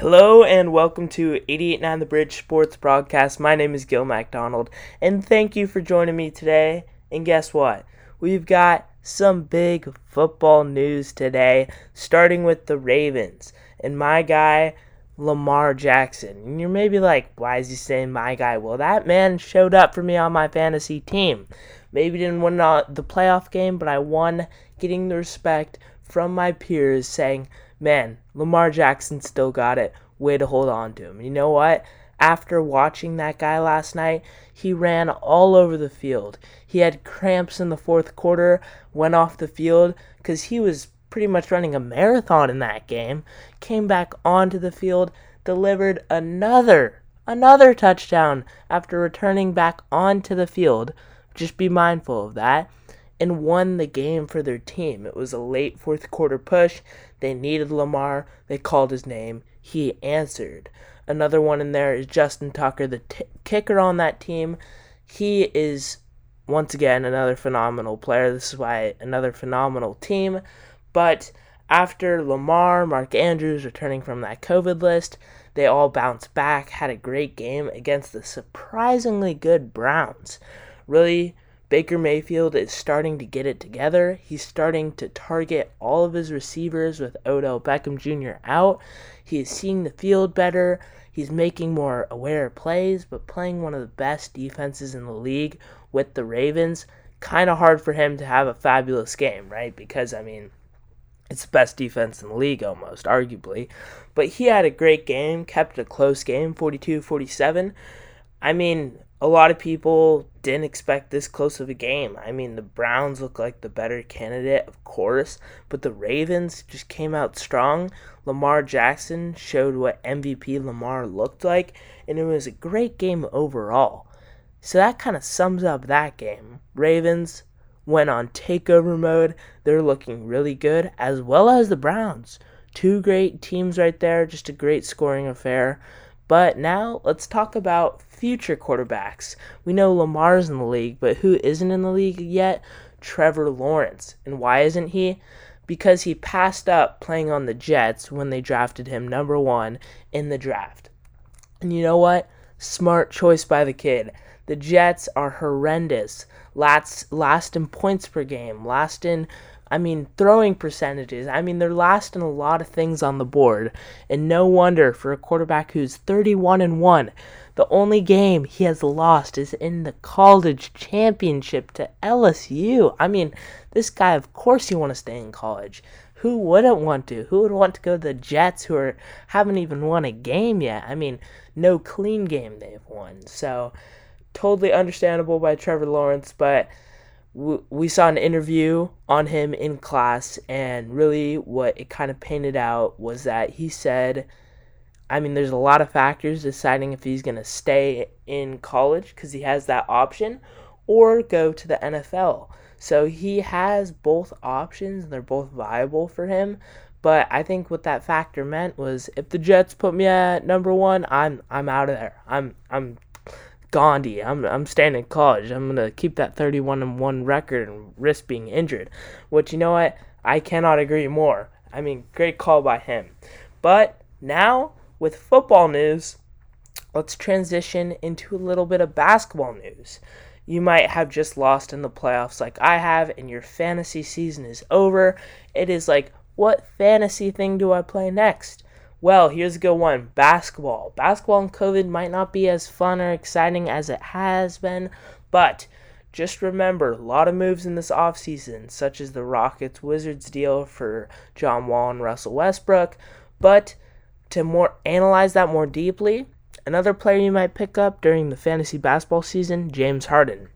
Hello and welcome to 889 The Bridge Sports Broadcast. My name is Gil MacDonald and thank you for joining me today. And guess what? We've got some big football news today, starting with the Ravens and my guy, Lamar Jackson. And you're maybe like, why is he saying my guy? Well, that man showed up for me on my fantasy team. Maybe didn't win the playoff game, but I won getting the respect from my peers saying, man, Lamar Jackson still got it. Way to hold on to him. You know what? After watching that guy last night, he ran all over the field. He had cramps in the fourth quarter, went off the field because he was pretty much running a marathon in that game. Came back onto the field, delivered another, another touchdown after returning back onto the field. Just be mindful of that and won the game for their team. It was a late fourth quarter push. They needed Lamar. They called his name. He answered. Another one in there is Justin Tucker, the t- kicker on that team. He is once again another phenomenal player. This is why another phenomenal team. But after Lamar, Mark Andrews returning from that COVID list, they all bounced back, had a great game against the surprisingly good Browns. Really Baker Mayfield is starting to get it together. He's starting to target all of his receivers with Odell Beckham Jr. out. He is seeing the field better. He's making more aware plays, but playing one of the best defenses in the league with the Ravens. Kind of hard for him to have a fabulous game, right? Because, I mean, it's the best defense in the league almost, arguably. But he had a great game, kept a close game, 42 47. I mean, a lot of people didn't expect this close of a game. I mean, the Browns look like the better candidate, of course, but the Ravens just came out strong. Lamar Jackson showed what MVP Lamar looked like, and it was a great game overall. So that kind of sums up that game. Ravens went on takeover mode. They're looking really good, as well as the Browns. Two great teams right there, just a great scoring affair. But now let's talk about future quarterbacks. We know Lamar's in the league, but who isn't in the league yet? Trevor Lawrence. And why isn't he? Because he passed up playing on the Jets when they drafted him number one in the draft. And you know what? Smart choice by the kid. The Jets are horrendous. Last, last in points per game, last in I mean, throwing percentages. I mean, they're last in a lot of things on the board. And no wonder for a quarterback who's 31 and 1. The only game he has lost is in the college championship to LSU. I mean, this guy, of course, you want to stay in college. Who wouldn't want to? Who would want to go to the Jets who are, haven't even won a game yet? I mean, no clean game they've won. So, totally understandable by Trevor Lawrence, but we saw an interview on him in class, and really what it kind of painted out was that he said, I mean, there's a lot of factors deciding if he's going to stay in college because he has that option or go to the NFL. So he has both options, and they're both viable for him. But I think what that factor meant was if the Jets put me at number one, I'm I'm out of there. I'm I'm Gandhi. I'm I'm staying in college. I'm gonna keep that 31 and one record and risk being injured. Which you know what? I cannot agree more. I mean, great call by him. But now with football news, let's transition into a little bit of basketball news. You might have just lost in the playoffs like I have, and your fantasy season is over. It is like, what fantasy thing do I play next? Well, here's a good one basketball. Basketball and COVID might not be as fun or exciting as it has been, but just remember a lot of moves in this offseason, such as the Rockets Wizards deal for John Wall and Russell Westbrook. But to more analyze that more deeply, another player you might pick up during the fantasy basketball season, James Harden.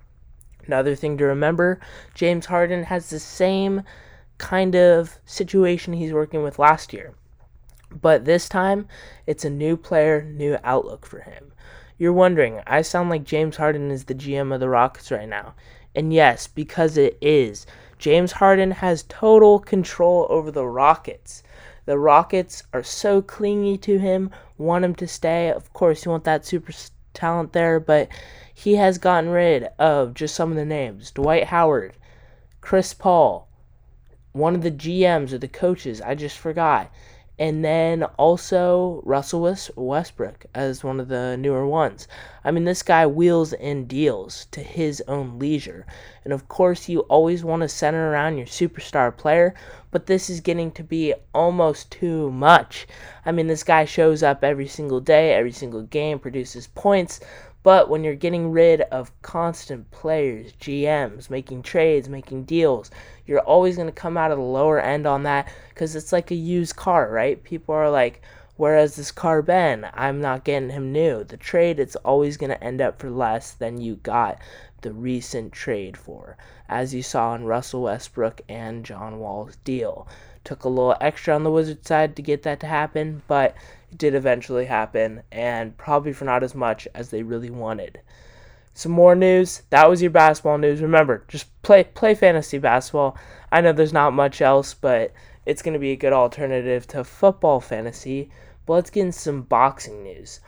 Another thing to remember, James Harden has the same kind of situation he's working with last year. But this time, it's a new player, new outlook for him. You're wondering, I sound like James Harden is the GM of the Rockets right now. And yes, because it is. James Harden has total control over the Rockets. The Rockets are so clingy to him, want him to stay. Of course, you want that super talent there, but he has gotten rid of just some of the names Dwight Howard, Chris Paul, one of the GMs or the coaches, I just forgot and then also Russell Westbrook as one of the newer ones. I mean, this guy wheels and deals to his own leisure. And of course, you always want to center around your superstar player, but this is getting to be almost too much. I mean, this guy shows up every single day, every single game, produces points, but when you're getting rid of constant players, GMs, making trades, making deals, you're always going to come out of the lower end on that because it's like a used car, right? People are like, where has this car been? I'm not getting him new. The trade, it's always going to end up for less than you got the recent trade for, as you saw in Russell Westbrook and John Wall's deal. Took a little extra on the Wizard side to get that to happen, but it did eventually happen, and probably for not as much as they really wanted. Some more news. That was your basketball news. Remember, just play play fantasy basketball. I know there's not much else, but it's going to be a good alternative to football fantasy. But let's get in some boxing news.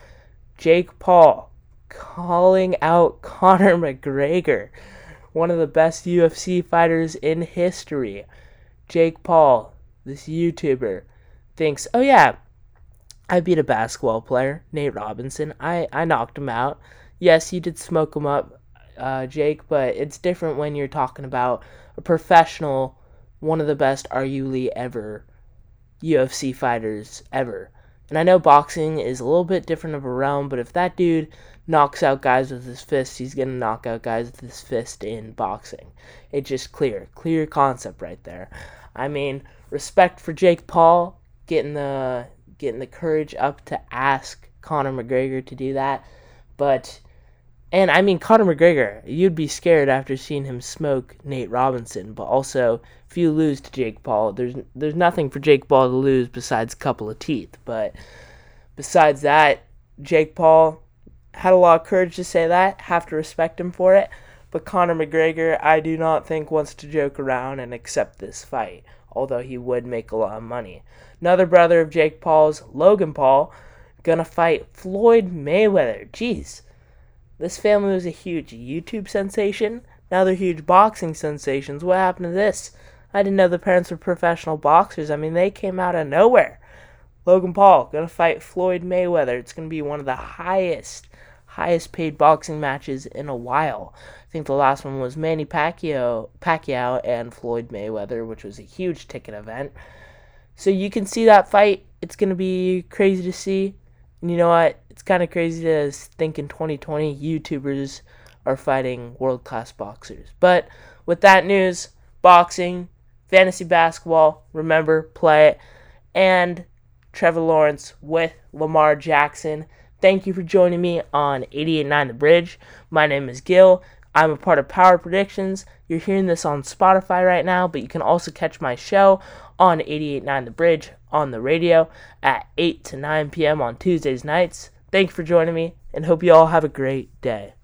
Jake Paul calling out Conor McGregor, one of the best UFC fighters in history. Jake Paul, this YouTuber, thinks, oh yeah, I beat a basketball player, Nate Robinson. I, I knocked him out. Yes, you did smoke him up, uh, Jake, but it's different when you're talking about a professional, one of the best, arguably ever, UFC fighters ever. And I know boxing is a little bit different of a realm, but if that dude knocks out guys with his fist, he's going to knock out guys with his fist in boxing. It's just clear. Clear concept right there. I mean, respect for Jake Paul getting the getting the courage up to ask Conor McGregor to do that. But, and I mean, Conor McGregor, you'd be scared after seeing him smoke Nate Robinson. But also, if you lose to Jake Paul, there's there's nothing for Jake Paul to lose besides a couple of teeth. But besides that, Jake Paul had a lot of courage to say that. Have to respect him for it. But Conor McGregor, I do not think wants to joke around and accept this fight although he would make a lot of money. Another brother of Jake Paul's, Logan Paul, gonna fight Floyd Mayweather. Jeez. This family was a huge YouTube sensation. Now they're huge boxing sensations. What happened to this? I didn't know the parents were professional boxers. I mean, they came out of nowhere. Logan Paul gonna fight Floyd Mayweather. It's gonna be one of the highest, highest paid boxing matches in a while. I think the last one was Manny Pacquiao, Pacquiao and Floyd Mayweather, which was a huge ticket event. So you can see that fight. It's going to be crazy to see. And you know what? It's kind of crazy to think in 2020 YouTubers are fighting world class boxers. But with that news, boxing, fantasy basketball, remember, play it. And Trevor Lawrence with Lamar Jackson. Thank you for joining me on 889 The Bridge. My name is Gil. I'm a part of Power Predictions. You're hearing this on Spotify right now, but you can also catch my show on 889 The Bridge on the radio at 8 to 9 p.m. on Tuesdays nights. Thank you for joining me and hope you all have a great day.